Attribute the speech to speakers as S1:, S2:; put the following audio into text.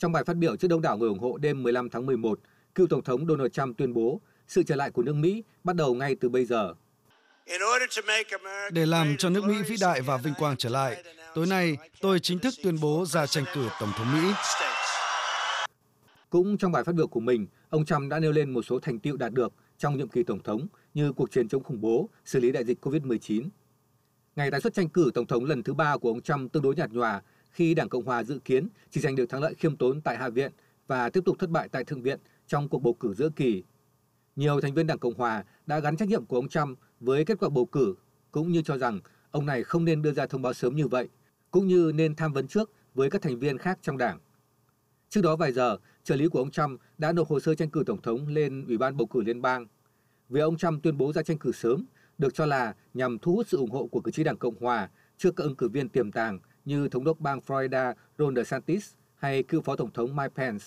S1: Trong bài phát biểu trước đông đảo người ủng hộ đêm 15 tháng 11, cựu Tổng thống Donald Trump tuyên bố sự trở lại của nước Mỹ bắt đầu ngay từ bây giờ.
S2: Để làm cho nước Mỹ vĩ đại và vinh quang trở lại, tối nay tôi chính thức tuyên bố ra tranh cử Tổng thống Mỹ.
S1: Cũng trong bài phát biểu của mình, ông Trump đã nêu lên một số thành tựu đạt được trong nhiệm kỳ Tổng thống như cuộc chiến chống khủng bố, xử lý đại dịch COVID-19. Ngày tái xuất tranh cử Tổng thống lần thứ ba của ông Trump tương đối nhạt nhòa khi Đảng Cộng Hòa dự kiến chỉ giành được thắng lợi khiêm tốn tại Hạ viện và tiếp tục thất bại tại Thượng viện trong cuộc bầu cử giữa kỳ. Nhiều thành viên Đảng Cộng Hòa đã gắn trách nhiệm của ông Trump với kết quả bầu cử, cũng như cho rằng ông này không nên đưa ra thông báo sớm như vậy, cũng như nên tham vấn trước với các thành viên khác trong đảng. Trước đó vài giờ, trợ lý của ông Trump đã nộp hồ sơ tranh cử tổng thống lên Ủy ban bầu cử liên bang. Việc ông Trump tuyên bố ra tranh cử sớm được cho là nhằm thu hút sự ủng hộ của cử tri Đảng Cộng hòa trước các ứng cử viên tiềm tàng như thống đốc bang Florida Ron DeSantis hay cựu phó tổng thống Mike Pence.